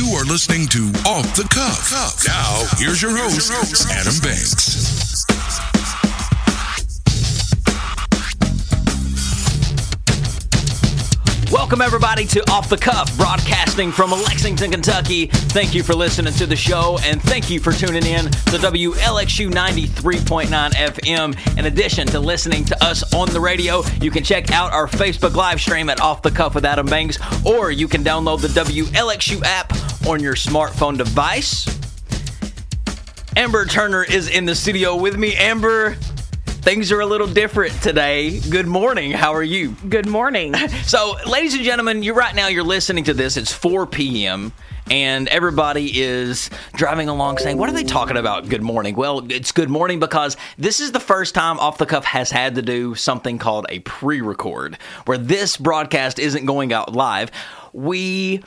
You are listening to Off the Cuff. Now, here's your host, Adam Banks. Welcome, everybody, to Off the Cuff, broadcasting from Lexington, Kentucky. Thank you for listening to the show, and thank you for tuning in to WLXU 93.9 FM. In addition to listening to us on the radio, you can check out our Facebook live stream at Off the Cuff with Adam Banks, or you can download the WLXU app on your smartphone device. Amber Turner is in the studio with me. Amber, things are a little different today. Good morning. How are you? Good morning. So, ladies and gentlemen, you right now you're listening to this. It's 4 p.m. and everybody is driving along saying, "What are they talking about?" Good morning. Well, it's good morning because this is the first time Off the Cuff has had to do something called a pre-record, where this broadcast isn't going out live. We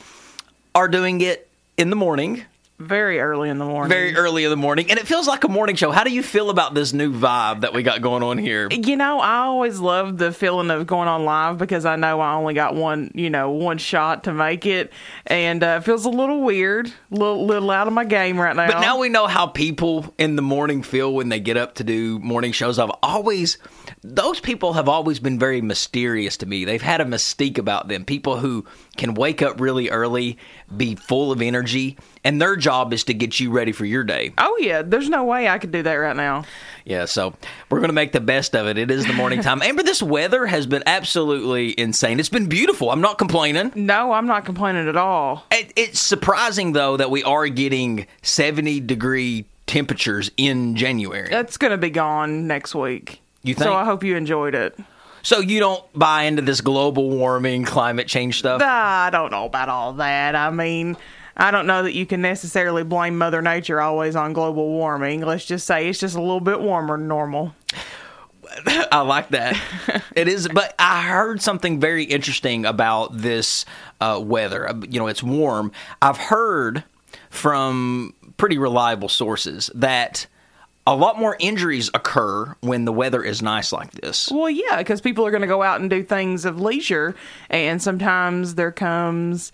are doing it in the morning Very early in the morning. very early in the morning, and it feels like a morning show. How do you feel about this new vibe that we got going on here? You know, I always love the feeling of going on live because I know I only got one, you know, one shot to make it, and uh, it feels a little weird, a little, little out of my game right now. But now we know how people in the morning feel when they get up to do morning shows. I've always, those people have always been very mysterious to me. They've had a mystique about them. People who can wake up really early, be full of energy, and their job is to get you ready for your day. oh yeah, there's no way I could do that right now. Yeah, so we're going to make the best of it. It is the morning time. Amber, this weather has been absolutely insane. It's been beautiful. I'm not complaining. No, I'm not complaining at all. It, it's surprising, though, that we are getting 70 degree temperatures in January. That's gonna be gone next week. You think? So I hope you enjoyed it. So you don't buy into this global warming, climate change stuff? I don't know about all that. I mean, I don't know that you can necessarily blame Mother Nature always on global warming. Let's just say it's just a little bit warmer than normal. I like that. it is, but I heard something very interesting about this uh, weather. Uh, You know, it's warm. I've heard from pretty reliable sources that a lot more injuries occur when the weather is nice like this. Well, yeah, because people are going to go out and do things of leisure, and sometimes there comes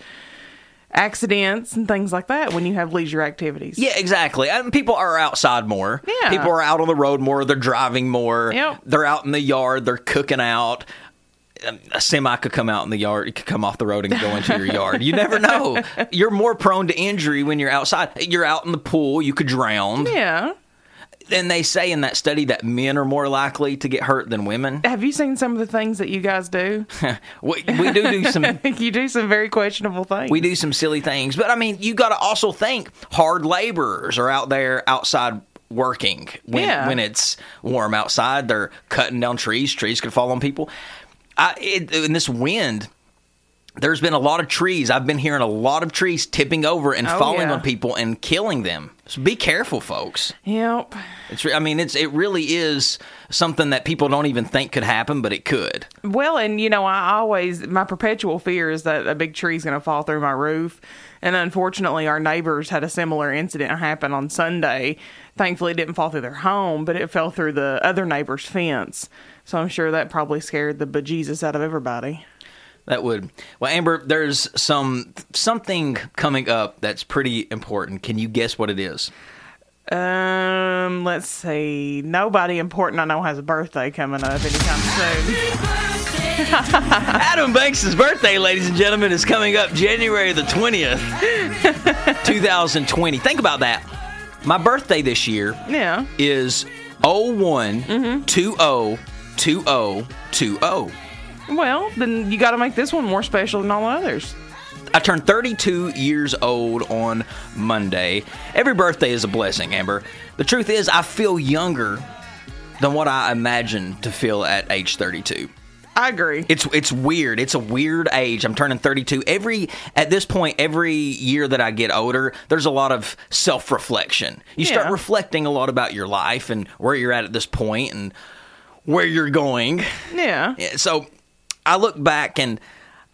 accidents and things like that when you have leisure activities. Yeah, exactly. And people are outside more. Yeah. People are out on the road more. They're driving more. Yep. They're out in the yard. They're cooking out. Um, A semi could come out in the yard. It could come off the road and go into your yard. You never know. You're more prone to injury when you're outside. You're out in the pool. You could drown. Yeah. And they say in that study that men are more likely to get hurt than women. Have you seen some of the things that you guys do? We, we do do some you do some very questionable things. we do some silly things. But I mean, you got to also think hard laborers are out there outside working when Yeah. when it's warm outside. They're cutting down trees. Trees could fall on people. I, it, in this wind, there's been a lot of trees. I've been hearing a lot of trees tipping over and Oh, falling yeah. on people and killing them. So be careful, folks. Yep. It's I mean, it's it really is something that people don't even think could happen, but it could. Well, and you know, I always my perpetual fear is that a big tree is going to fall through my roof. And unfortunately, our neighbors had a similar incident happen on Sunday. Thankfully, it didn't fall through their home, but it fell through the other neighbor's fence. So I'm sure that probably scared the bejesus out of everybody. That would. Well, Amber, there's some something coming up that's pretty important. Can you guess what it is? Um, let's see. Nobody important I know has a birthday coming up anytime soon. Adam Banks' birthday, ladies and gentlemen, is coming up January the 20th, 2020. Think about that. My birthday this year Yeah. is 01 202020. Well, then you got to make this one more special than all the others. I turned 32 years old on Monday. Every birthday is a blessing, Amber. The truth is, I feel younger than what I imagined to feel at age 32. I agree. It's it's weird. It's a weird age. I'm turning 32. Every at this point, every year that I get older, there's a lot of self reflection. You start reflecting a lot about your life and where you're at at this point and where you're going. yeah. Yeah, So I look back and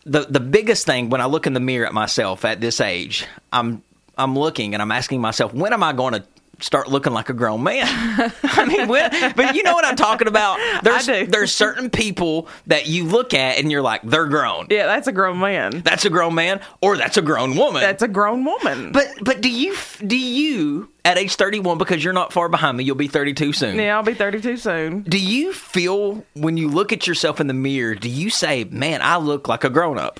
the the biggest thing when I look in the mirror at myself at this age, I'm I'm looking and I'm asking myself, when am I going to start looking like a grown man. I mean, when, but you know what I'm talking about. There's do. there's certain people that you look at and you're like, they're grown. Yeah, that's a grown man. That's a grown man, or that's a grown woman. That's a grown woman. but but do you do you at age 31 because you're not far behind me, you'll be 32 soon. yeah, I'll be 32 soon. Do you feel when you look at yourself in the mirror, do you say, "Man, I look like a grown up"?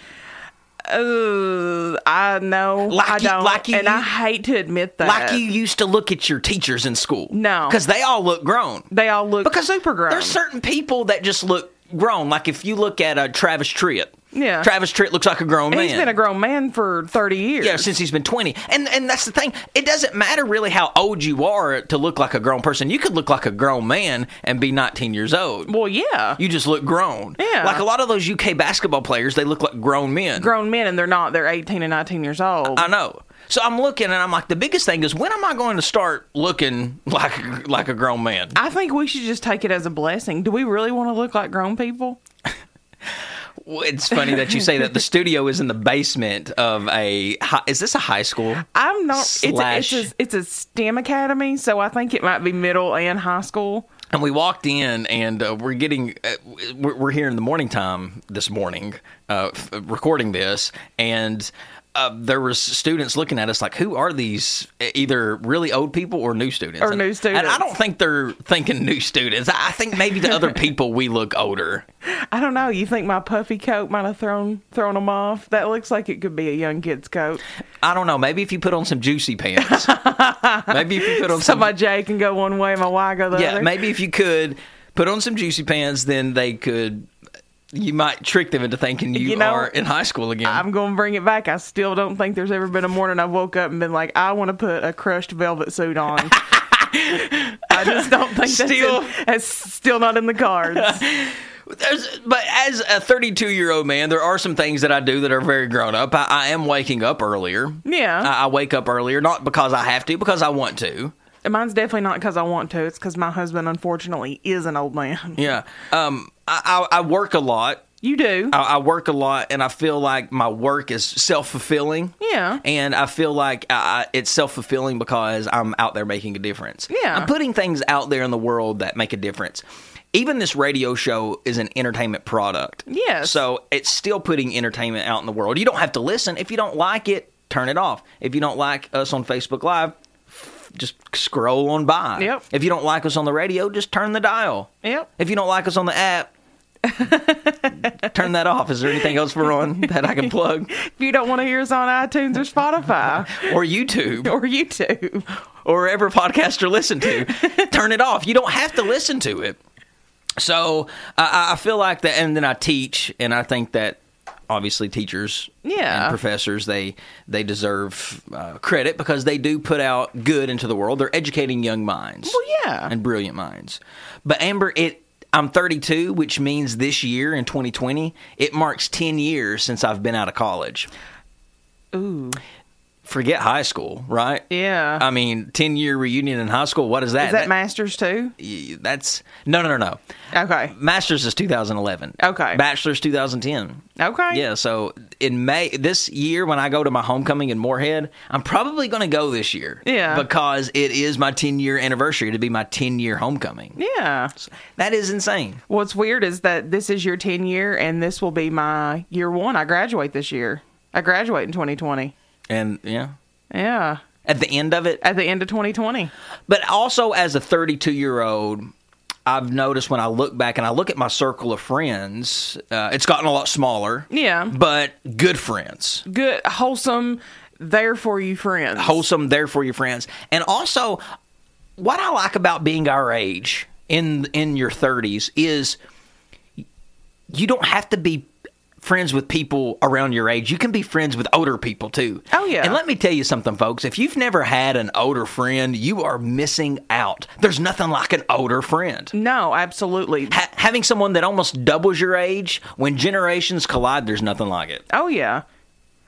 Uh, I know. Like I don't. like you- and I hate to admit that. Like you used to look at your teachers in school? No. because they all look grown. They all look because super grown. There's certain people that just look grown. Like if you look at uh, Travis Tritt, Yeah. Travis Tritt looks like a grown and man. he's been a grown man for 30 years. yeah, since he's been 20. And and that's the thing. It doesn't matter really how old you are to look like a grown person. You could look like a grown man and be 19 years old. Well, yeah. You just look grown. Yeah. Like a lot of those UK basketball players, they look like grown men. grown men and they're not. They're 18 and 19 years old. I know. So I'm looking and I'm like, the biggest thing is when am I going to start looking like like a grown man? I think we should just take it as a blessing. Do we really want to look like grown people? Well, It's funny that you say that. The studio is in the basement of a. Is this a high school? I'm not. Slash- It's a, it's a it's a STEM academy, so I think it might be middle and high school. And we walked in, and uh, we're getting. Uh, we're, we're here in the morning time this morning, uh, f- recording this, and. Uh, there was students looking at us like, who are these? Either really old people or new students. Or And- new students. And I don't think they're thinking new students. I I think maybe to other people we look older. I don't know. You think my puffy coat might have thrown thrown them off? That looks like it could be a young kid's coat. I don't know. Maybe if you put on some juicy pants. maybe if you put on So some. my J can go one way, my Y go the yeah, other. Yeah. Maybe if you could put on some juicy pants, then they could. You might trick them into thinking you, You know, are in high school again. I'm going to bring it back. I still don't think there's ever been a morning I've woke up and been like, I want to put a crushed velvet suit on. I just don't think that's, Still- in, that's still not in the cards. There's, but as a 32 year old man, there are some things that I do that are very grown up. I, I am waking up earlier. Yeah. I, I wake up earlier, not because I have to, because I want to. Mine's definitely not because I want to. It's because my husband, unfortunately, is an old man. Yeah. Um. I, I, I work a lot. You do. I, I work a lot, and I feel like my work is self fulfilling. Yeah. And I feel like I, it's self fulfilling because I'm out there making a difference. Yeah. I'm putting things out there in the world that make a difference. Even this radio show is an entertainment product. Yes. So it's still putting entertainment out in the world. You don't have to listen. If you don't like it, turn it off. If you don't like us on Facebook Live, just scroll on by. Yep. If you don't like us on the radio, just turn the dial. Yep. If you don't like us on the app, turn that off. Is there anything else we're on that I can plug? If you don't want to hear us on iTunes or Spotify Or YouTube, or YouTube, or wherever podcasts are listened to, turn it off. You don't have to listen to it. So I I feel like that, and then I teach, and I think that obviously teachers Yeah. and professors they they deserve uh, credit because they do put out good into the world. They're educating young minds. Well, yeah. and brilliant minds. But Amber, it I'm 32, which means this year in 2020 it marks 10 years since I've been out of college. ooh, Forget high school, right? yeah. I mean, 10 year reunion in high school. What is that? is that masters too? that's no, no, no, no. Okay. Masters is 2011. Okay. Bachelor's 2010. Okay. Yeah, so in May this year when I go to my homecoming in Morehead, I'm probably going to go this year. Yeah. Because it is my 10 year anniversary to be my 10 year homecoming. Yeah. That is insane. What's weird is that this is your 10 year and this will be my year one. I graduate this year. I graduate in 2020. And yeah, Yeah. at the end of it. At the end of 2020. But also as a 32 year old, I've noticed when I look back and I look at my circle of friends, uh, it's gotten a lot smaller. Yeah. But good friends. Good, wholesome, there for you friends. wholesome there for your friends and also what i like about being our age in in your 30s is you don't have to be friends with people around your age you can be friends with older people too Oh, yeah. and let me tell you something folks if you've never had an older friend you are missing out there's nothing like an older friend No, absolutely. ha- having someone that almost doubles your age when generations collide there's nothing like it Oh yeah.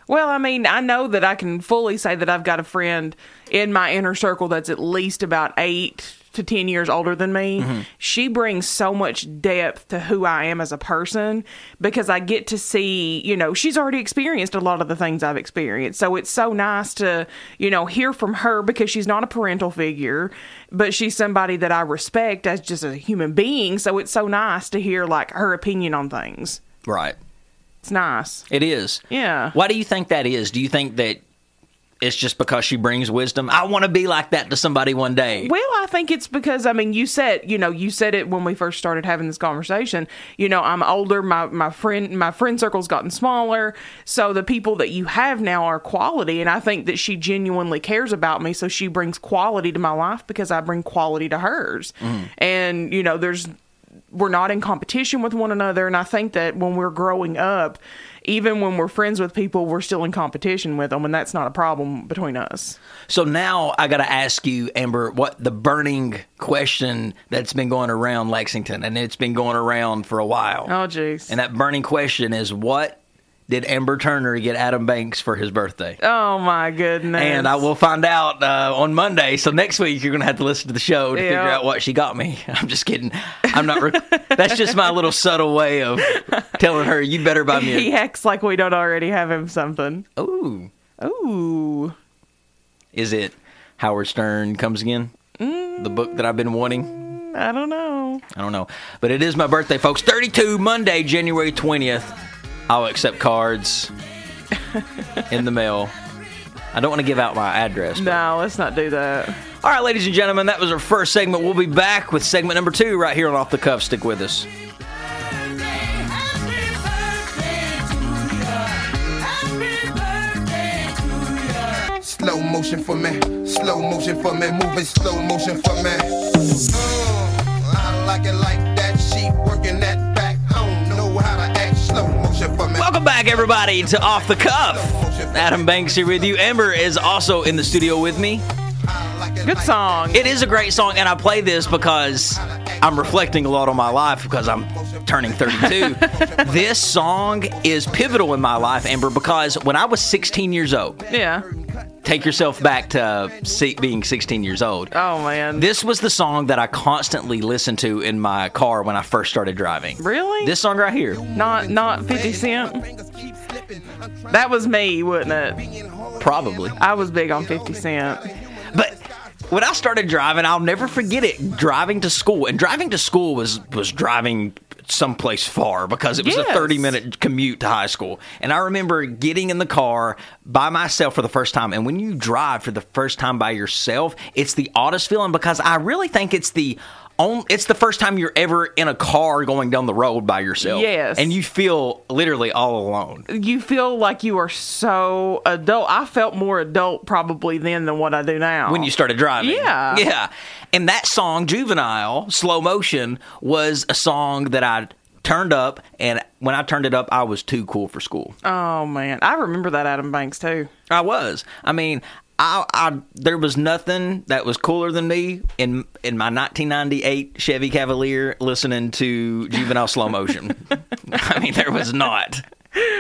Well, I mean, I know that I can fully say that I've got a friend in my inner circle that's at least about eight to 10 years older than me, Mm-hmm. she brings so much depth to who I am as a person because I get to see, you know, she's already experienced a lot of the things I've experienced. So it's so nice to, you know, hear from her because she's not a parental figure, but she's somebody that I respect as just a human being. So it's so nice to hear like her opinion on things. Right. It's nice. It is. Yeah. Why do you think that is? Do you think that it's just because she brings wisdom? I want to be like that to somebody one day. Well, I think it's because I mean, you said you know you said it when we first started having this conversation. You know, I'm older. My my friend my friend circle's gotten smaller, so the people that you have now are quality. And I think that she genuinely cares about me, so she brings quality to my life because I bring quality to hers. Mm-hmm. And you know, there's we're not in competition with one another. And I think that when we're growing up, even when we're friends with people, we're still in competition with them, and that's not a problem between us. So now I got to ask you, Amber, what the burning question that's been going around Lexington, and it's been going around for a while. Oh, jeez. And that burning question is what did Amber Turner get Adam Banks for his birthday? Oh my goodness! And I will find out uh, on Monday. So next week you're going to have to listen to the show to figure out what she got me. I'm just kidding. I'm not. Re- that's just my little subtle way of telling her you better buy me. A- He acts like we don't already have him something. Ooh, Ooh. is it Howard Stern comes again? The book that I've been wanting. I don't know. I don't know, but it is my birthday, folks. 32 Monday, January 20th. I'll accept cards in the mail. I don't want to give out my address. but- No, let's not do that. All right, ladies and gentlemen, that was our first segment. We'll be back with segment number two right here on Off the Cuff. Stick with us. Slow motion for me, slow motion for me, moving slow motion for me. Uh, I like it like Welcome back, everybody, to Off the Cuff. Adam Banks here with you. Amber is also in the studio with me. I like it Good song. It is a great song, and I play this because I'm reflecting a lot on my life because I'm turning 32. this song is pivotal in my life, Amber, because when I was 16 years old, yeah. Take yourself back to being 16 years old. Oh man. This was the song that I constantly listened to in my car when I first started driving. really? This song right here. not not 50 Cent. That was me, wasn't it? Probably. I was big on 50 Cent. When I started driving, I'll never forget it. Driving to school, and driving to school was was driving someplace far because it was Yes. a 30 minute commute to high school. And I remember getting in the car by myself for the first time. And when you drive for the first time by yourself, it's the oddest feeling because I really think it's the on, it's the first time you're ever in a car going down the road by yourself. Yes. And you feel literally all alone. You feel like you are so adult. I felt more adult probably then than what I do now. when you started driving. Yeah. Yeah. And that song, Juvenile, Slow Motion, was a song that I turned up. And when I turned it up, I was too cool for school. Oh man, I remember that Adam Banks too. I was. I mean, I, I there was nothing that was cooler than me in in my 1998 Chevy Cavalier listening to Juvenile Slow Motion. I mean, there was not.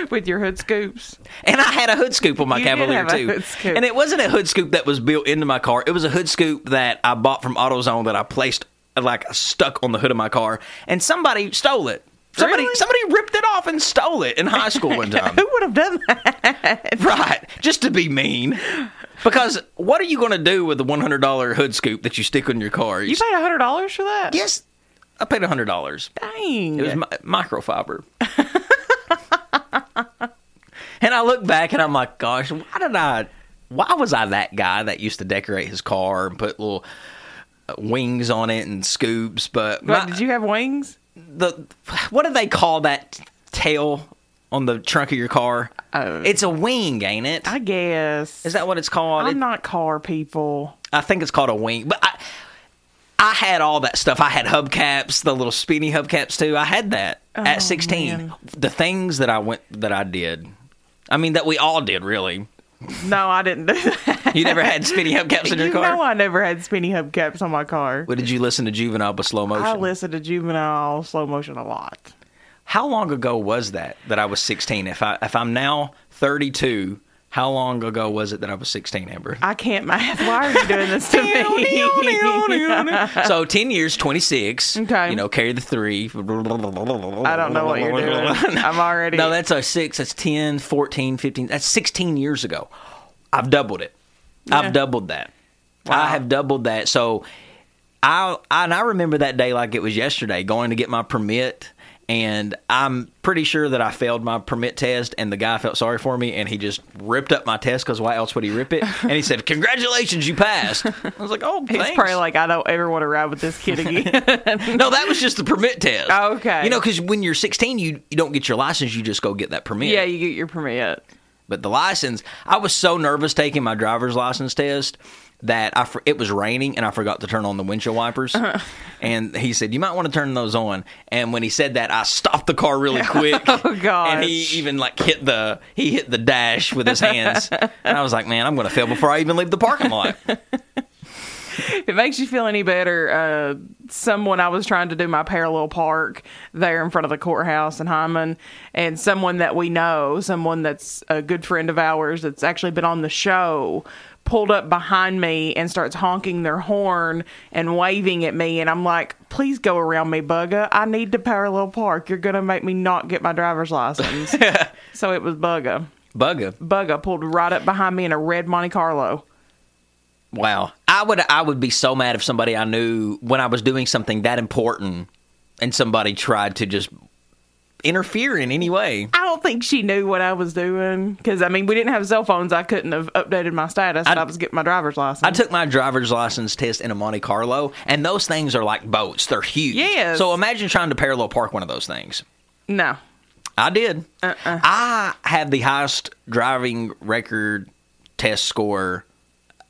With your hood scoops. And I had a hood scoop on my You Cavalier too. And it wasn't a hood scoop that was built into my car. It was a hood scoop that I bought from AutoZone that I placed like stuck on the hood of my car, and somebody stole it. Somebody Really? somebody ripped it off and stole it in high school one time. Who would have done that? right, just to be mean. Because what are you going to do with the one hundred dollar hood scoop that you stick on your car? You paid hundred dollars for that? yes, I paid hundred dollars. Dang. It was mi- microfiber. and I look back and I'm like, gosh, why did I? Why was I that guy that used to decorate his car and put little uh, wings on it and scoops? But my- did you have wings? the what do they call that tail on the trunk of your car? Oh. it's a wing, ain't it? I guess. Is that what it's called? I'm It- not car people. I think it's called a wing. But I, I had all that stuff. I had hubcaps, the little spinny hubcaps too. I had that Oh, at 16. man. The things that I went that I did. I mean that we all did really. No, I didn't do that. You never had spinny hubcaps in your you car? know I never had spinny hubcaps on my car. What did you listen to Juvenile by slow motion? I listen to juvenile slow motion a lot. How long ago was that that I was 16? If I if I'm now 32, How long ago was it that I was 16, Amber? I can't math. Why are you doing this to me? so 10 years, 26. Okay. You know, carry the three. I don't know what you're doing. I'm already. No, that's a six. That's 10, 14, 15. That's 16 years ago. I've doubled it. Yeah. I've doubled that. Wow. I have doubled that. So I, I and I remember that day like it was yesterday, going to get my permit. And I'm pretty sure that I failed my permit test, and the guy felt sorry for me, and he just ripped up my test because why else would he rip it? And he said, "Congratulations, you passed." I was like, "Oh, He's thanks." probably like, I don't ever want to ride with this kid again. no, that was just the permit test. Oh, okay. You know, because when you're 16, you you don't get your license, you just go get that permit. yeah, you get your permit. But the license, I was so nervous taking my driver's license test that I for, it was raining and I forgot to turn on the windshield wipers. Uh-huh. And he said, "You might want to turn those on." And when he said that, I stopped the car really quick. Oh, gosh. And he even like hit the he hit the dash with his hands. and I was like, "Man, I'm going to fail before I even leave the parking lot." If it makes you feel any better, uh, someone I was trying to do my parallel park there in front of the courthouse in Hyman, and someone that we know, someone that's a good friend of ours that's actually been on the show, pulled up behind me and starts honking their horn and waving at me. And I'm like, please go around me, Bugga. I need to parallel park. You're going to make me not get my driver's license. so it was Bugga. Bugga. Bugga pulled right up behind me in a red Monte Carlo. Wow. I would I would be so mad if somebody I knew when I was doing something that important and somebody tried to just interfere in any way. I don't think she knew what I was doing because I mean we didn't have cell phones. I couldn't have updated my status. I, I- was getting my driver's license. I took my driver's license test in a Monte Carlo, and those things are like boats. They're huge. Yeah. So imagine trying to parallel park one of those things. no. I did. Uh-uh. I have the highest driving record test score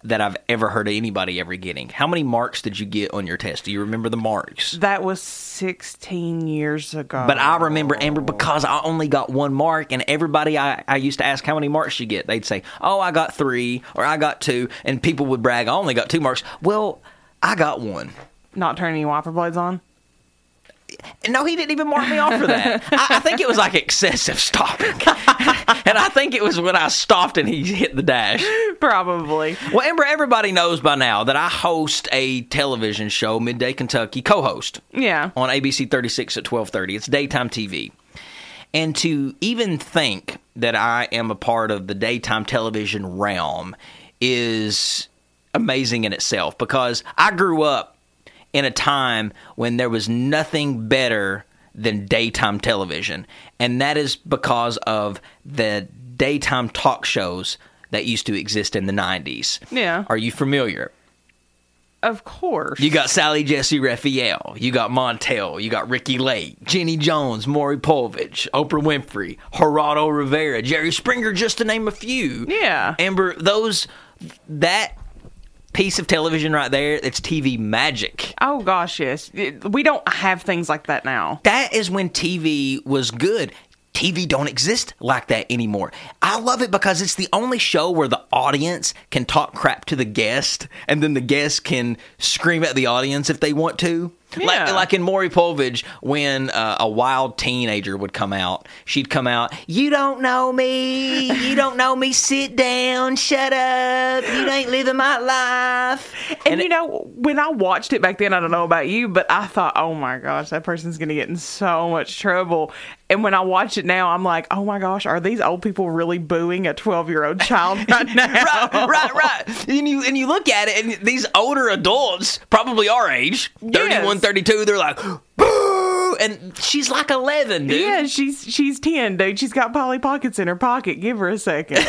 that I've ever heard of anybody ever getting. How many marks did you get on your test? Do you remember the marks? That was 16 years ago. But I remember Amber because I only got one mark, and everybody I, I used to ask how many marks you get. They'd say, "Oh, I got three, or I got two, and people would brag, "I only got two marks." Well, I got one. not turning any wiper blades on. No, he didn't even mark me off for that. I, I think it was like excessive stopping, and I think it was when I stopped and he hit the dash. Probably. Well, Amber, everybody knows by now that I host a television show, Midday Kentucky, co-host. Yeah. on ABC 36 at 12:30. It's daytime TV. And to even think that I am a part of the daytime television realm is amazing in itself because I grew up in a time when there was nothing better than daytime television. And that is because of the daytime talk shows that used to exist in the 90s. Yeah. Are you familiar? Of course. You got Sally Jessy Raphael. You got Montel. You got Ricki Lake, Jenny Jones, Maury Povich, Oprah Winfrey, Geraldo Rivera, Jerry Springer, just to name a few. Yeah. Amber, those that piece of television right there, it's TV magic. oh gosh, yes. We don't have things like that now. That is when TV was good. TV don't exist like that anymore. I love it because it's the only show where the audience can talk crap to the guest and then the guest can scream at the audience if they want to. Like, Yeah. like in Maury Povich, when uh, a wild teenager would come out, she'd come out, You don't know me. You don't know me. Sit down. Shut up. You ain't living my life. And, it- you know, when I watched it back then, I don't know about you, but I thought, oh my gosh, that person's going to get in so much trouble. And when I watch it now, I'm like, oh my gosh, are these old people really booing a 12 year old child right now? right, right, right. And you and you look at it, and these older adults, probably our age, 31, Yes. 32, they're like, boo! And she's like 11, dude. Yeah, she's she's 10, dude. She's got Polly Pockets in her pocket. Give her a second.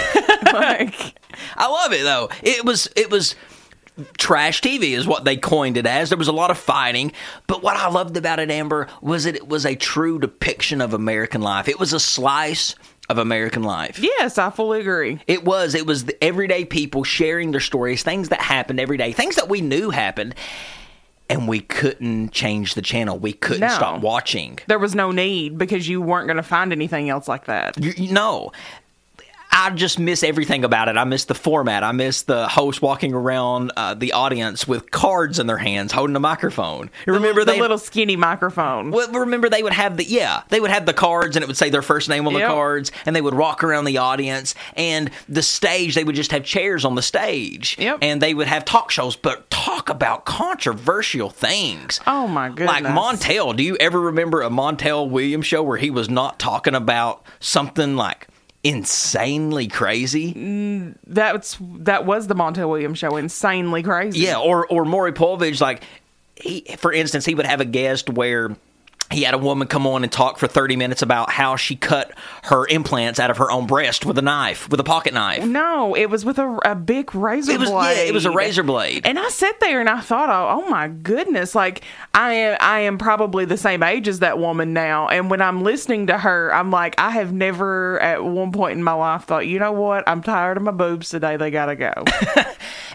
like, I love it though. It was it was trash TV is what they coined it as. There was a lot of fighting, but what I loved about it, Amber, was that it was a true depiction of American life. It was a slice of American life. yes, I fully agree. It was. It was the everyday people sharing their stories, things that happened every day, things that we knew happened, and we couldn't change the channel. We couldn't No. stop watching. There was no need because you weren't going to find anything else like that. You, you know, I just miss everything about it. I miss the format. I miss the host walking around uh, the audience with cards in their hands, holding a microphone. Remember the they little skinny microphone. well, remember they would have the yeah they would have the cards and it would say their first name on the cards and they would walk around the audience and the stage they would just have chairs on the stage Yep. and they would have talk shows but talk about controversial things. Oh, my goodness! Like. Montel, do you ever remember a Montel Williams show where he was not talking about something like insanely crazy? That's that was the Montel Williams show. Insanely crazy. Yeah, or or Maury Povich, like he, for instance, he would have a guest where he had a woman come on and talk for 30 minutes about how she cut her implants out of her own breast with a knife, with a pocket knife. No, it was with a, a big razor It was blade. yeah, it was a razor blade. And I sat there and I thought, oh, oh my goodness, like I am, I am probably the same age as that woman now. And when I'm listening to her, I'm like, I have never at one point in my life thought, you know what, I'm tired of my boobs today. They gotta go.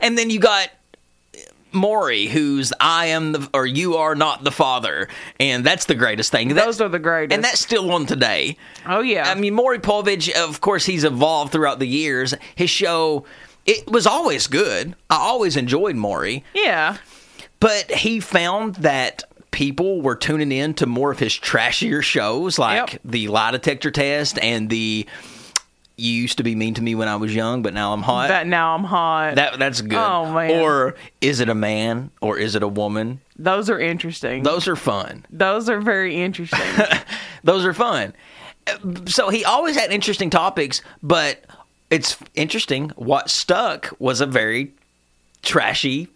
And then you got Maury, who's I am the or you are not the father, and that's the greatest thing. That- Those are the greatest. and that's still on today. oh yeah. I mean, Maury Povich, of course, he's evolved throughout the years. His show, it was always good. I always enjoyed Maury. yeah. But he found that people were tuning in to more of his trashier shows, like Yep. the lie detector test and the "You used to be mean to me when I was young, but now I'm hot." That now I'm hot. that that's good. Oh, man. Or is it a man or is it a woman? Those are interesting. Those are fun. Those are very interesting. Those are fun. So he always had interesting topics, but it's interesting. What stuck was a very trashy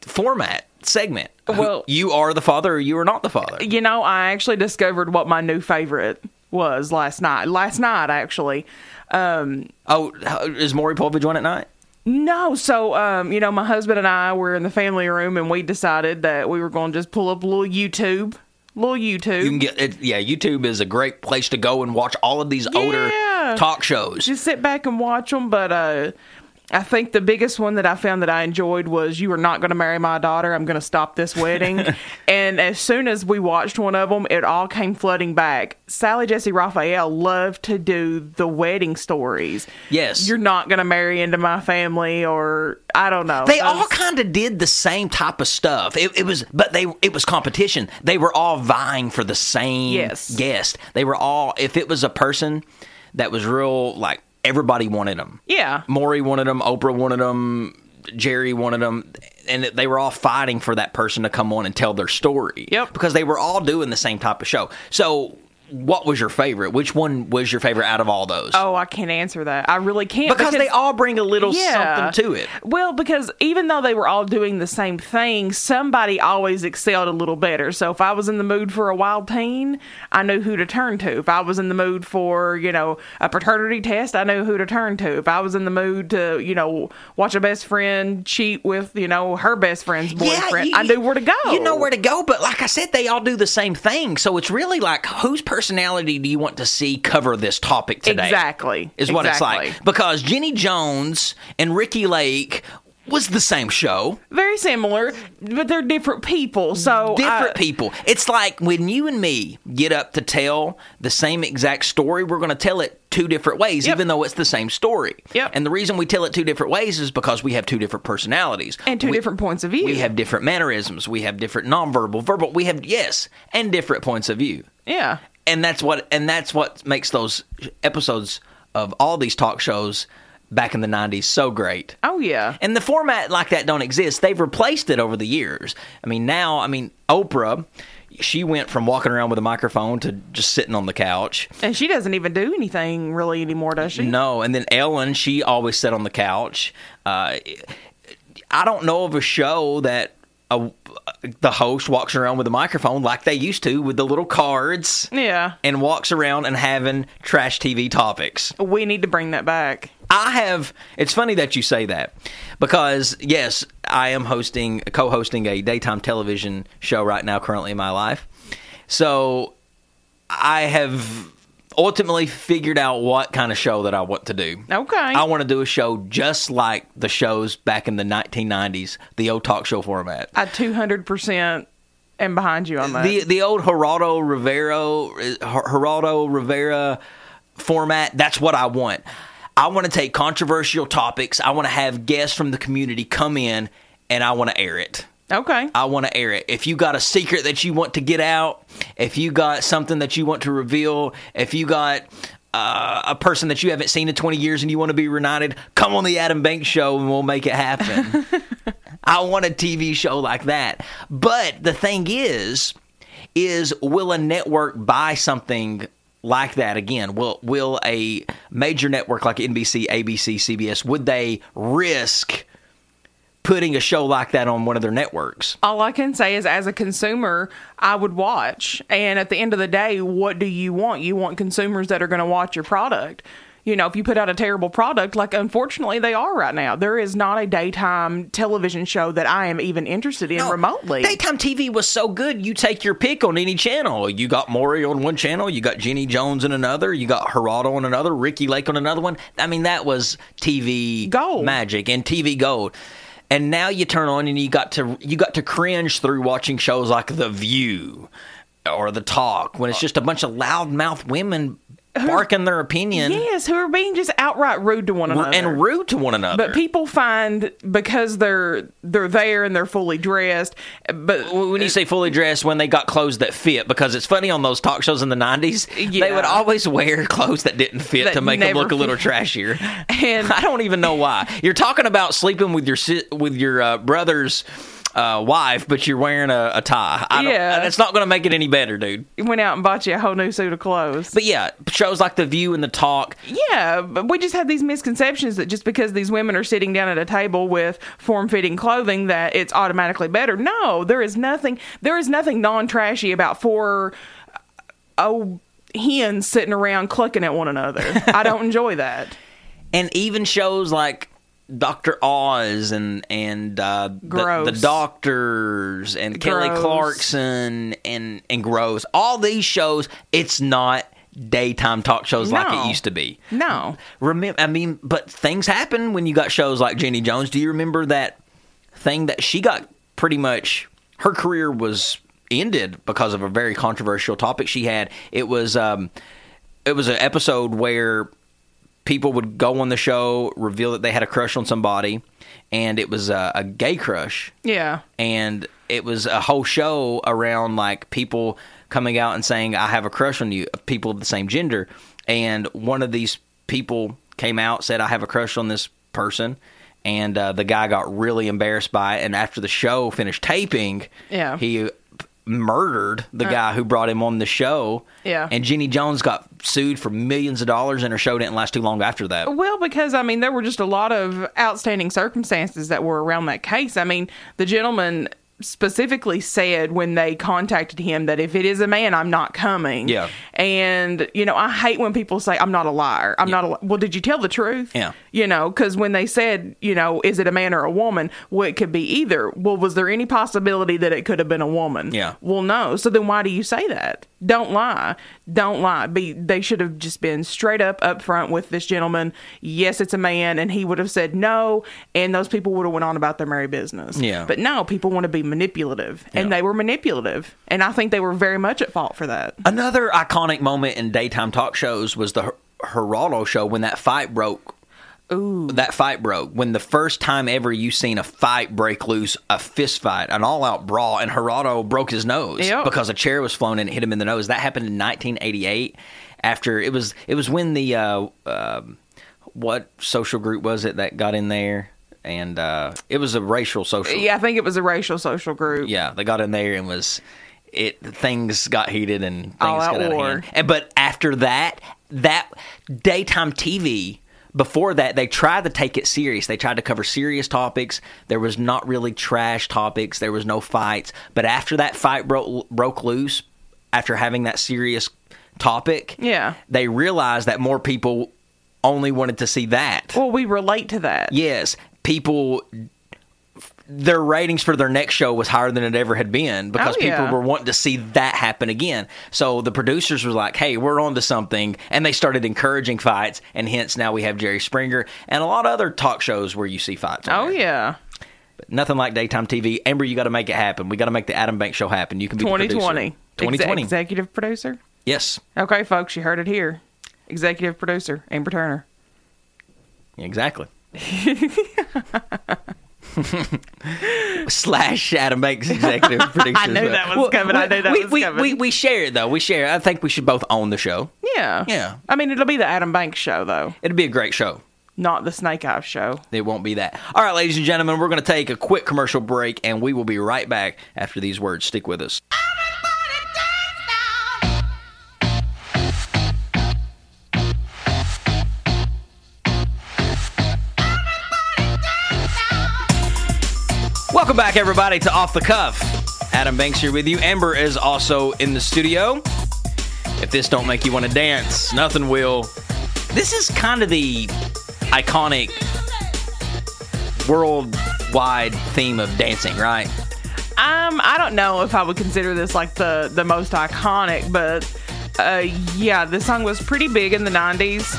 format segment. Well- you are the father, or you are not the father. you know, I actually discovered what my new favorite was last night. Last night, actually. Um, Oh, is Maury Povich on at night? No, so um, you know, my husband and I were in the family room, and we decided that we were going to just pull up a little YouTube, little YouTube. You can get it. Yeah, YouTube is a great place to go and watch all of these older talk shows. just sit back and watch them. But uh, I think the biggest one that I found that I enjoyed was "You Are Not Going to Marry My Daughter." I'm going to stop this wedding. and as soon as we watched one of them, it all came flooding back. Sally Jessy Raphael loved to do the wedding stories. Yes. you're not going to marry into my family, or I don't know. They Those- all kind of did the same type of stuff. It, it was, but they it was competition. They were all vying for the same Yes. guest. They were all. If it was a person that was real, like everybody wanted them. Yeah. Maury wanted them. Oprah wanted them. Jerry wanted them, and they were all fighting for that person to come on and tell their story. Yep. Because they were all doing the same type of show. So, what was your favorite? Which one was your favorite out of all those? Oh, I can't answer that. I really can't because, they all bring a little Yeah. something to it. Well, because even though they were all doing the same thing, somebody always excelled a little better. So if I was in the mood for a wild teen, I knew who to turn to. If I was in the mood for, you know, a paternity test, I knew who to turn to. If I was in the mood to, you know, watch a best friend cheat with, you know, her best friend's boyfriend, you- I knew where to go. You know where to go, but like I said, they all do the same thing. So it's really like whose personality do you want to see cover this topic today? Exactly. Is what it's Exactly. like. Because Jenny Jones and Ricki Lake was the same show. Very similar, but they're different people. So Different I- people. It's like when you and me get up to tell the same exact story, we're going to tell it two different ways, Yep. even though it's the same story. Yep. And the reason we tell it two different ways is because we have two different personalities and two We- different points of view. We have different mannerisms. We have different nonverbal, verbal. We have yes, and different points of view. yeah. And that's what and that's what makes those episodes of all these talk shows back in the '90s so great. Oh yeah. And the format like that don't exist. They've replaced it over the years. I mean, now, I mean, Oprah, she went from walking around with a microphone to just sitting on the couch. And she doesn't even do anything really anymore, does she? No, and then Ellen, she always sat on the couch. Uh, I don't know of a show that a, the host walks around with a microphone like they used to with the little cards Yeah. and walks around and having trash TV topics. We need to bring that back. I have. It's funny that you say that because yes, I am hosting, co-hosting a daytime television show right now, currently in my life. So I have ultimately figured out what kind of show that I want to do. Okay. I want to do a show just like the shows back in the 1990s, the old talk show format. I 200% am behind you on that. The the old Geraldo Rivera uh, Geraldo Rivera format. That's what I want. I want to take controversial topics. I want to have guests from the community come in, and I want to air it. Okay. I want to air it. If you got a secret that you want to get out, if you got something that you want to reveal, if you got uh, a person that you haven't seen in 20 years and you want to be reunited, come on the Adam Banks show and we'll make it happen. I want a TV show like that. But the thing is, is will a network buy something like that again? Will will a major network like NBC, ABC, CBS would they risk putting a show like that on one of their networks? All I can say is, as a consumer, I would watch. And at the end of the day, what do you want? You want consumers that are going to watch your product. You know, if you put out a terrible product, like unfortunately they are right now, there is not a daytime television show that I am even interested in No, remotely. Daytime TV was so good, you take your pick on any channel. You got Maury on one channel, you got Jenny Jones on another, you got Geraldo on another, Ricki Lake on another one. I mean, that was TV Gold. magic and TV gold. And now you turn on and you got to you got to cringe through watching shows like The View or The Talk when it's just a bunch of loudmouth women barking their opinion yes, who are being just outright rude to one another. and rude to one another. But people find because they're they're there and they're fully dressed, but when you say fully dressed, when they got clothes that fit, because it's funny on those talk shows in the '90s, they would always wear clothes that didn't fit That to make them look a little trashier. And- I don't even know why. You're talking about sleeping with your with your uh, brother's uh, wife, but you're wearing a, a tie. I don't, Yeah. that's not going to make it any better, dude. went out and bought you a whole new suit of clothes. But yeah, shows like The View and The Talk. Yeah, but we just have these misconceptions that just because these women are sitting down at a table with form-fitting clothing that it's automatically better. No, there is nothing. There is nothing non-trashy about four oh hens sitting around clucking at one another. I don't enjoy that. and even shows like Doctor Oz and and uh, the, Gross. the Doctors and Kelly Clarkson and and Gross. All these shows, it's not daytime talk shows like it used to be. No. Remember, I mean, but things happen when you got shows like Jenny Jones. Do you remember that thing that she got pretty much her career was ended because of a very controversial topic she had. It was um it was an episode where people would go on the show, reveal that they had a crush on somebody, and it was a, a gay crush Yeah. and it was a whole show around like people coming out and saying I have a crush on you, people of the same gender, and one of these people came out said I have a crush on this person, and uh, the guy got really embarrassed by it, and after the show finished taping, Yeah. he murdered the guy who brought him on the show. Yeah. And Jenny Jones got sued for millions of dollars and her show didn't last too long after that. Well, because I mean, there were just a lot of outstanding circumstances that were around that case. I mean, the gentleman specifically said when they contacted him that if it is a man, I'm not coming. Yeah. And you know, I hate when people say I'm not a liar. I'm not a. li-" Well, did you tell the truth? Yeah. You know, because when they said, you know, is it a man or a woman? Well, it could be either. Well, was there any possibility that it could have been a woman? Yeah. Well, no. So then why do you say that? Don't lie. Don't lie. Be they should have just been straight up up front with this gentleman. Yes, it's a man, and he would have said no, and those people would have went on about their merry business. Yeah. But no, people want to be manipulative, and Yeah. they were manipulative, and I think they were very much at fault for that. Another iconic moment in daytime talk shows was the Geraldo show when that fight broke. Ooh. That fight broke when the first time ever you seen a fight break loose, a fist fight, an all-out brawl, and Geraldo broke his nose Yep. because a chair was flown and it hit him in the nose. That happened in 1988. After it was, it was when the uh, um what social group was it that got in there, and uh, it was a racial social. Yeah, I think it was a racial social group. Yeah, they got in there and was it things got heated and things All got out out of war. hand. And but after that, that daytime TV before that they tried to take it serious. They tried to cover serious topics. There was not really trash topics. There was no fights. But after that fight broke broke loose, after having that serious topic, Yeah. they realized that more people only wanted to see that. Well, we relate to that. Yes, people their ratings for their next show was higher than it ever had been because Oh, yeah. people were wanting to see that happen again. So the producers were like, "Hey, we're on to something," and they started encouraging fights, and hence now we have Jerry Springer and a lot of other talk shows where you see fights. Oh there. yeah. But nothing like daytime TV. Amber, you got to make it happen. We got to make the Adam Bank show happen. You can be the 2020. 2020. Exe- executive producer. Yes. Okay, folks, you heard it here. Executive producer Amber Turner. Exactly. Slash Adam Banks executive producer. I knew that was coming. I knew that we, was we, coming. We, we share it though. We share. it. I think we should both own the show. Yeah. Yeah. I mean, it'll be the Adam Banks show, though, It'll be a great show. not the Snake Eyes show. It won't be that. All right, ladies and gentlemen, we're going to take a quick commercial break, and we will be right back after these words. Stick with us. Back, everybody, to Off the Cuff. Adam Banks here with you. Amber is also in the studio. If this don't make you want to dance, nothing will. This is kind of the iconic worldwide theme of dancing, right? Um, I don't know if I would consider this like the the most iconic, but uh, yeah, this song was pretty big in the '90s.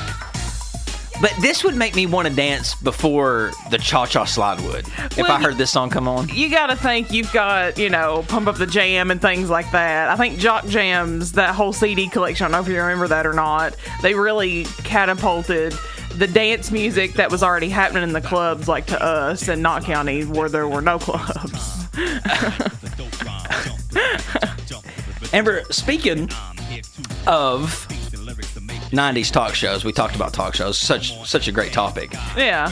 But this would make me want to dance before the cha cha slide would. If Well, I heard this song come on. You got to think you've got you know Pump Up the Jam and things like that. I think Jock Jams, that whole CD collection. I don't know if you remember that or not. They really catapulted the dance music that was already happening in the clubs, like to us in Knott County, where there were no clubs. Amber, speaking of 90s talk shows, we talked about talk shows. Such such a great topic. Yeah.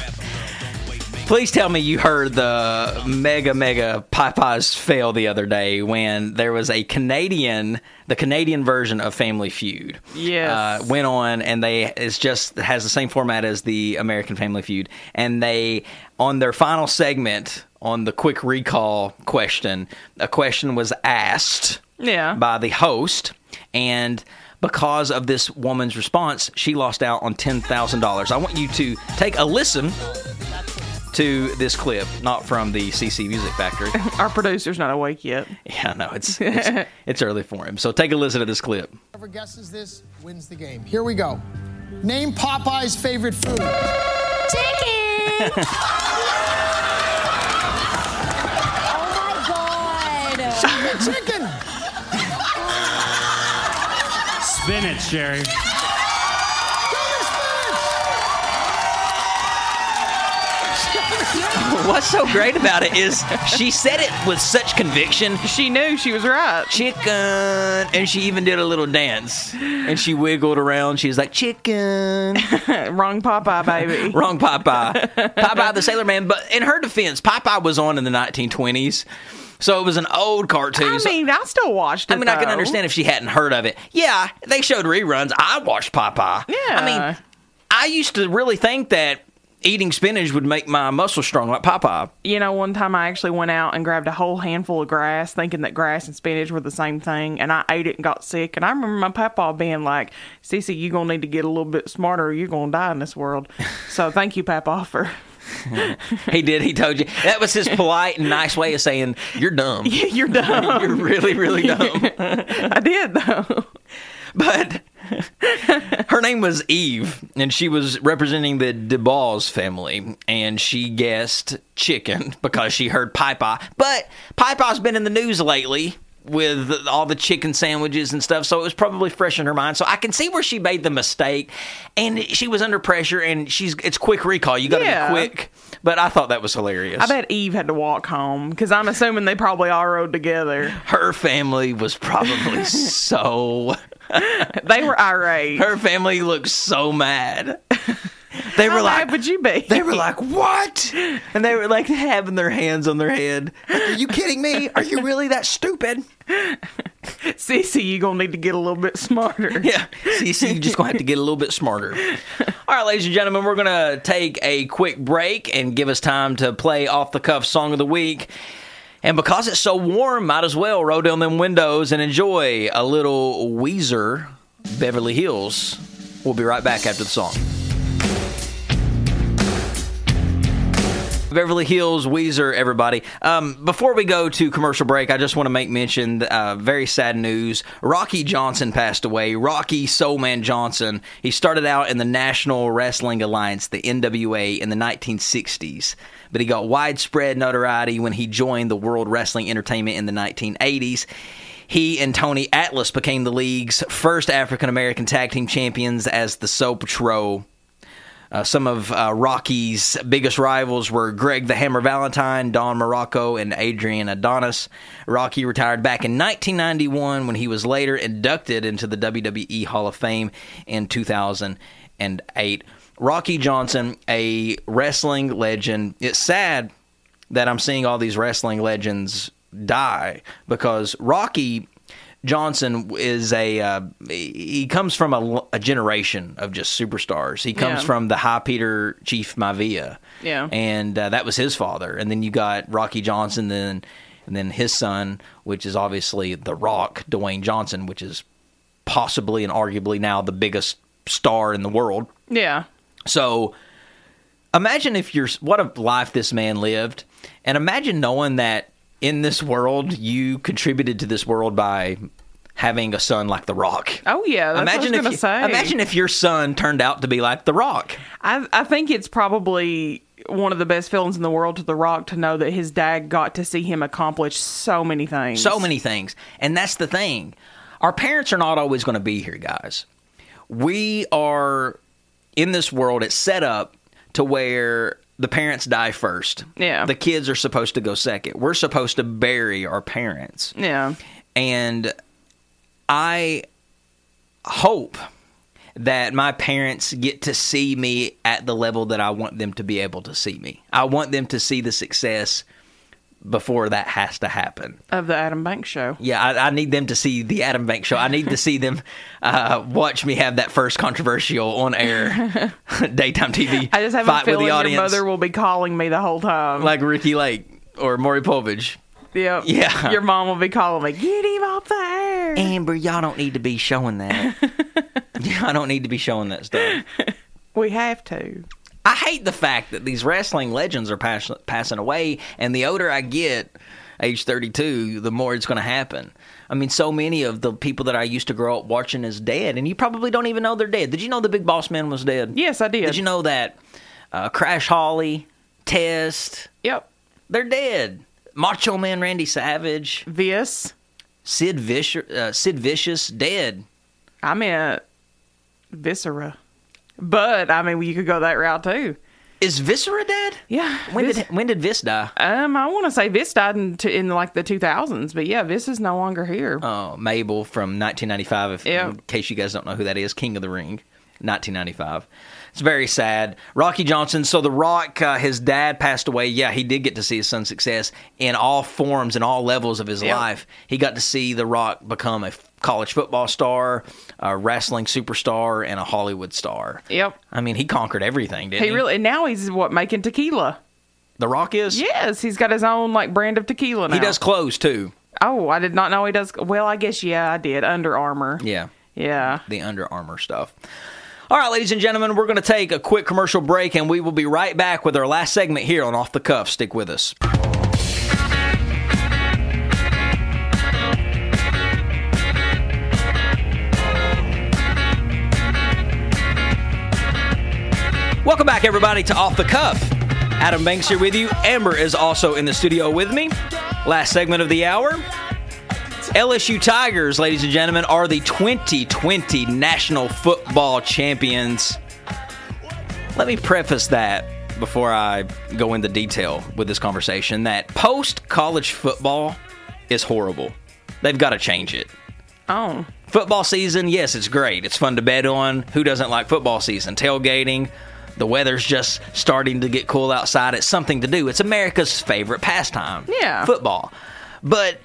Please tell me you heard the mega mega Popeyes fail the other day when there was a Canadian, the Canadian version of Family Feud. Yes. uh, went on and they it's just has the same format as the American Family Feud, and they on their final segment on the quick recall question, a question was asked Yeah. by the host, and because of this woman's response, she lost out on ten thousand dollars. I want you to take a listen to this clip, not from the CC Music Factory. Our producer's not awake yet. yeah, no, it's, it's it's early for him. So take a listen to this clip. Whoever guesses this wins the game. Here we go. Name Popeye's favorite food. Chicken! oh my god! Chicken. Spinach, Sherry. What's so great about it is she said it with such conviction. She knew she was right. Chicken, and she even did a little dance, and she wiggled around. She was like, "Chicken." Wrong Popeye, baby. Wrong Popeye. Popeye the Sailor Man. But in her defense, Popeye was on in the 1920s. So it was an old cartoon. I So- mean, I still watched it. I mean, I can understand if she hadn't heard of it. Yeah, they showed reruns. I watched Popeye. Yeah. I mean, I used to really think that eating spinach would make my muscles strong like Popeye. You know, one time I actually went out and grabbed a whole handful of grass, thinking that grass and spinach were the same thing, and I ate it and got sick. And I remember my papa being like, "Cece, you're gonna need to get a little bit smarter, or you're gonna die in this world." So thank you, Papa, for He did. He told you. That was his polite and nice way of saying, you're dumb. you're dumb. You're really, really dumb. I did though. But her name was Eve, and she was representing the DeBalls family, and she guessed chicken because she heard Popeye. But Popeye's been in the news lately with all the chicken sandwiches and stuff, so it was probably fresh in her mind. So I can see where she made the mistake, and she was under pressure, and she's it's quick recall. You got to Yeah. be quick. But I thought that was hilarious. I bet Eve had to walk home because I'm assuming they probably all rode together. her family was probably so. They were irate. Her family looked so mad. They were How like, mad would you be? They were like, "What?" And they were like having their hands on their head. Like, Are you kidding me? Are you really that stupid? Cece, you gonna need to get a little bit smarter. Yeah. See, you just gonna have to get a little bit smarter. All right, ladies and gentlemen, we're gonna take a quick break and give us time to play off the cuff song of the week. And because it's so warm, might as well roll down them windows and enjoy a little Weezer, Beverly Hills. We'll be right back after the song. Beverly Hills, Weezer, everybody. Um, before we go to commercial break, I just want to make mention uh, very sad news. Rocky Johnson passed away. Rocky Soulman Johnson. He started out in the National Wrestling Alliance, the NWA, in the 1960s, but he got widespread notoriety when he joined the World Wrestling Entertainment in the 1980s. He and Tony Atlas became the league's first African American tag team champions as the Soul Patrol. Uh, some of uh, Rocky's biggest rivals were Greg the Hammer Valentine, Don Muraco, and Adrian Adonis. Rocky retired back in 1991 when he was later inducted into the WWE Hall of Fame in 2008. Rocky Johnson, a wrestling legend. It's sad that I'm seeing all these wrestling legends die because Rocky Johnson is a uh, he comes from a, a, generation of just superstars. He comes Yeah. from the High Peter Chief Maivia, Yeah. and uh, that was his father. And then you got Rocky Johnson, then and then his son, which is obviously The Rock, Dwayne Johnson, which is possibly and arguably now the biggest star in the world. Yeah. So imagine if you're what a life this man lived, and imagine knowing that in this world you contributed to this world by having a son like The Rock. Oh yeah. That's imagine if you, say. imagine if your son turned out to be like The Rock. I I think it's probably one of the best feelings in the world to The Rock to know that his dad got to see him accomplish so many things. So many things. And that's the thing. Our parents are not always going to be here, guys. We are in this world, it's set up to where the parents die first. Yeah. The kids are supposed to go second. We're supposed to bury our parents. Yeah. And I hope that my parents get to see me at the level that I want them to be able to see me. I want them to see the success before that has to happen. Of the Adam Bank show. Yeah, I, I need them to see the Adam Bank show. I need to see them uh, watch me have that first controversial on air daytime TV I just have fight a feeling with the your mother will be calling me the whole time. like Ricki Lake or Maury Povich. yep. yeah. Your mom will be calling me. Get him off the air. Amber, y'all don't need to be showing that. y'all don't need to be showing that stuff. we have to. I hate the fact that these wrestling legends are pass- passing away, and the older I get, age 32, the more it's going to happen. I mean, so many of the people that I used to grow up watching is dead, and you probably don't even know they're dead. Did you know the Big Boss Man was dead? Yes, I did. Did you know that uh, Crash Holly, Test, Yep. they're dead. Macho Man Randy Savage, Vis. Sid Vicious, uh, Sid Vicious, dead. I meant Viscera. But I mean, you could go that route too. Is Viscera dead? Yeah. When Vis- did when did Vis die? um, I want to say Vis died in, t- in like the 2000s, but yeah, Vis is no longer here. Oh, Mabel from 1995. If, Yeah. In case you guys don't know who that is, King of the Ring, 1995. It's very sad. Rocky Johnson. So The Rock, uh, his dad passed away. Yeah, he did get to see his son's success in all forms and all levels of his Yeah. life. He got to see The Rock become a college football star, a wrestling superstar, and a Hollywood star. Yep. I mean, he conquered everything, didn't he? He really and now he's what making tequila. The Rock is. Yes, he's got his own like brand of tequila now. He does clothes too. Oh, I did not know he does. Well, I guess yeah, I did. Under Armour. Yeah. Yeah. the Under Armour stuff. All right, ladies and gentlemen, we're going to take a quick commercial break and we will be right back with our last segment here on Off the Cuff. Stick with us. Welcome back, everybody, to Off the Cuff. Adam Banks here with you. Amber is also in the studio with me. Last segment of the hour. LSU Tigers, ladies and gentlemen, are the 2020 National Football Champions. Let me preface that before I go into detail with this conversation that post college football is horrible. They've got to change it. Oh. Football season, yes, it's great. It's fun to bet on. Who doesn't like football season? Tailgating. The weather's just starting to get cool outside. It's something to do. It's America's favorite pastime. Yeah. Football. But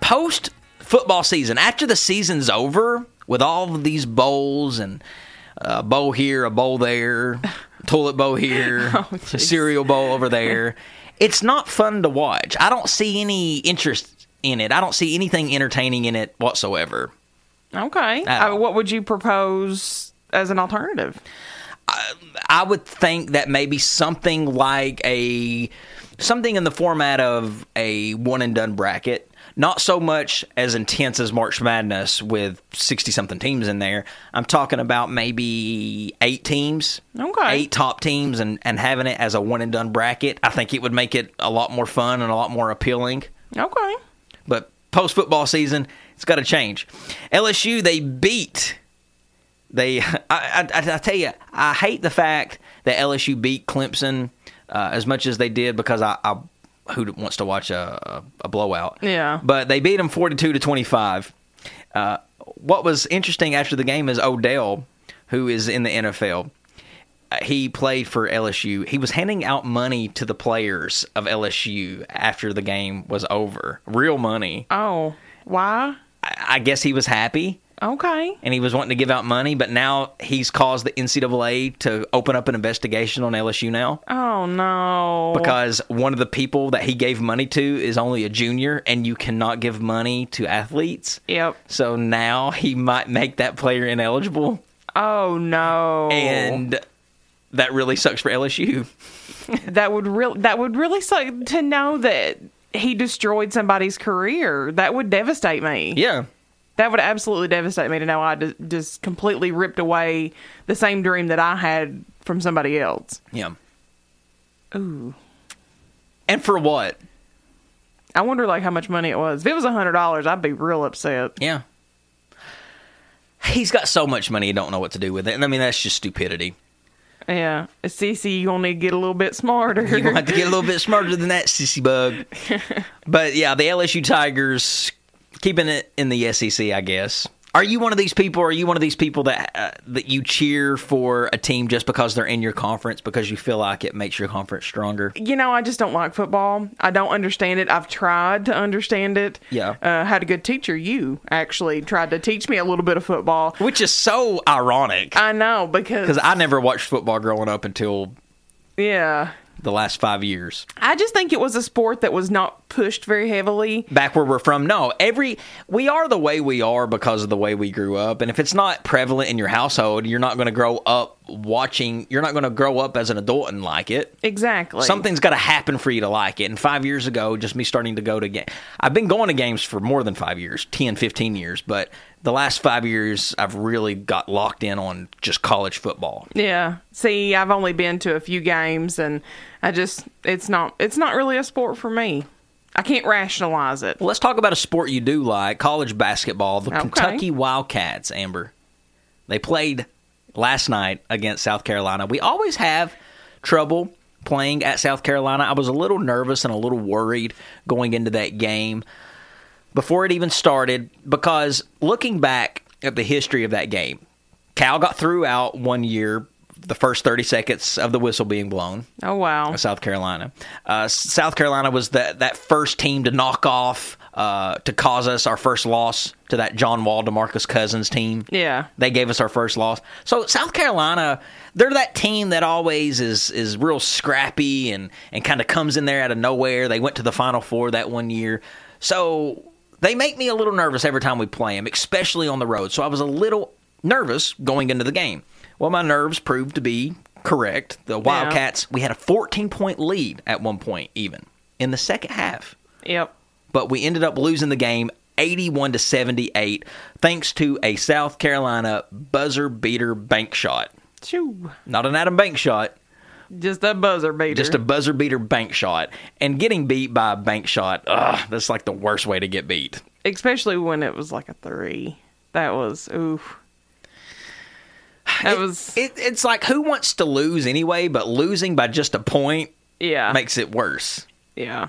post football season, after the season's over, with all of these bowls and a bowl here, a bowl there, toilet bowl here, a cereal bowl over there, it's not fun to watch. I don't see any interest in it. I don't see anything entertaining in it whatsoever. Okay. Uh, what would you propose as an alternative? I would think that maybe something like a something in the format of a one and done bracket. Not so much as intense as March Madness with 60 something teams in there. I'm talking about maybe eight teams. Okay. Eight top teams and, and having it as a one and done bracket. I think it would make it a lot more fun and a lot more appealing. Okay. But post football season, it's got to change. LSU, they beat They, I, I, I tell you, I hate the fact that LSU beat Clemson uh, as much as they did because I, I who wants to watch a, a blowout? Yeah. But they beat them forty-two to twenty-five. Uh, what was interesting after the game is Odell, who is in the NFL. uh, He played for LSU. He was handing out money to the players of LSU after the game was over. Real money. Oh, why? I I guess he was happy Okay. and he was wanting to give out money, but now he's caused the NCAA to open up an investigation on LSU now Oh no. because one of the people that he gave money to is only a junior, and you cannot give money to athletes. Yep. So now he might make that player ineligible, Oh no. and that really sucks for LSU. that would real that would really suck to know that he destroyed somebody's career. That would devastate me. Yeah. That would absolutely devastate me to know I d- just completely ripped away the same dream that I had from somebody else. Yeah. Ooh. And for what? I wonder like how much money it was. If it was a hundred dollars, I'd be real upset. Yeah. He's got so much money, he don't know what to do with it. And I mean, that's just stupidity. Yeah. Cece, you gonna need to get a little bit smarter. You're gonna have to get a little bit smarter than that, sissy bug. but yeah, the LSU Tigers keeping it in the SEC, I guess. Are you one of these people? Or are you one of these people that uh, that you cheer for a team just because they're in your conference because you feel like it makes your conference stronger? you know, I just don't like football. I don't understand it. I've tried to understand it. Yeah. Uh, had a good teacher. You actually tried to teach me a little bit of football. Which is so ironic I know because because I never watched football growing up until yeah, the last five years. I just think it was a sport that was not pushed very heavily. back where we're from. No, every we are the way we are because of the way we grew up. And if it's not prevalent in your household, you're not going to grow up watching. You're not going to grow up as an adult and like it. Exactly. Something's got to happen for you to like it. And five years ago, just me starting to go to game. I've been going to games for more than five years, 10, 15 years. But the last five years, I've really got locked in on just college football. Yeah. See, I've only been to a few games, and I just it's not it's not really a sport for me. I can't rationalize it. Well, let's talk about a sport you do like college basketball. The Okay. Kentucky Wildcats, Amber. They played last night against South Carolina. We always have trouble playing at South Carolina. I was a little nervous and a little worried going into that game before it even started because looking back at the history of that game, Cal got through out one year, the first 30 seconds of the whistle being blown. Oh wow. South Carolina. Uh, South Carolina was that that first team to knock off uh, to cause us our first loss to that John Wall Demarcus Cousins team. Yeah. They gave us our first loss. So South Carolina, they're that team that always is is real scrappy and and kind of comes in there out of nowhere. They went to the Final Four that one year. So they make me a little nervous every time we play them, especially on the road. So I was a little nervous going into the game. Well, my nerves proved to be correct. The Wildcats, we had a 14 point lead at one point, even in the second half Yep. but we ended up losing the game 81 to 78 thanks to a South Carolina buzzer beater bank shot. Shoo. Not an Adam Bank shot, Just a buzzer beater. just a buzzer beater bank shot. And getting beat by a bank shot, ugh, that's like the worst way to get beat. especially when it was like a three. That was oof. That was It, it's like who wants to lose anyway, but losing by just a point yeah. makes it worse. yeah.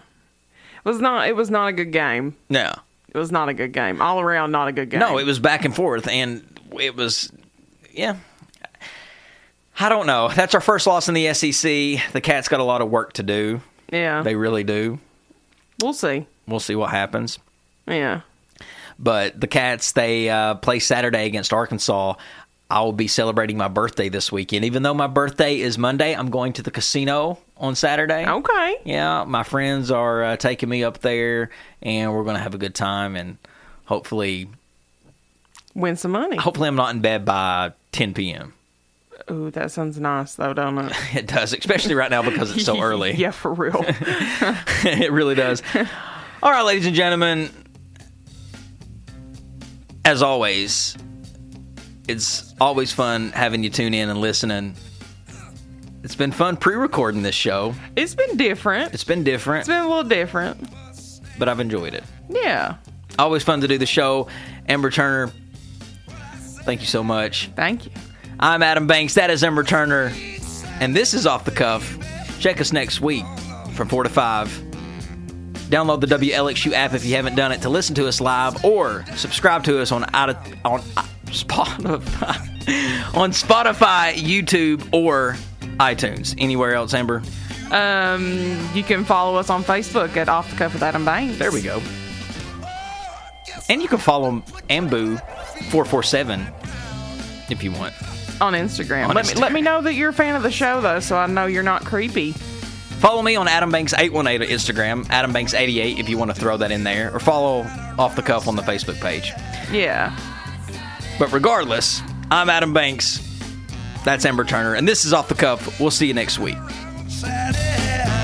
It was not it was not a good game. No. It was not a good game. All around not a good game. No, it was back and forth, and it was, yeah. I don't know. That's our first loss in the SEC. The Cats got a lot of work to do. Yeah. They really do. we'll see. We'll see what happens. Yeah. But the Cats, they uh, play Saturday against Arkansas. I will be celebrating my birthday this weekend. Even though my birthday is Monday, I'm going to the casino on Saturday. Okay. Yeah, my friends are uh, taking me up there, and we're going to have a good time. And hopefully, Win some money. hopefully, I'm not in bed by 10 p.m. Ooh, that sounds nice though, don't it? It does, especially right now because it's so early. yeah, for real. it really does. All right, ladies and gentlemen. As always, it's always fun having you tune in and listening. It's been fun pre-recording this show. it's been different. It's been different, It's been a little different. but I've enjoyed it. Yeah. Always fun to do the show. Amber Turner, Thank you so much. Thank you. I'm Adam Banks. That is Amber Turner. And this is Off the Cuff. Check us next week from 4 to 5. Download the WLXU app if you haven't done it to listen to us live or subscribe to us on on Spotify, on Spotify, YouTube, or iTunes. Anywhere else, Amber? Um, you can follow us on Facebook at Off the Cuff with Adam Banks. There we go. And you can follow Ambu 447 if you want. On Instagram. On let me let me know that you're a fan of the show though, so I know you're not creepy. Follow me on Adam Banks 818 on Instagram, Adam Banks 88 if you want to throw that in there, or follow Off the Cuff on the Facebook page. Yeah. But regardless, I'm Adam Banks. That's Amber Turner, and this is Off the Cuff. We'll see you next week. Saturday.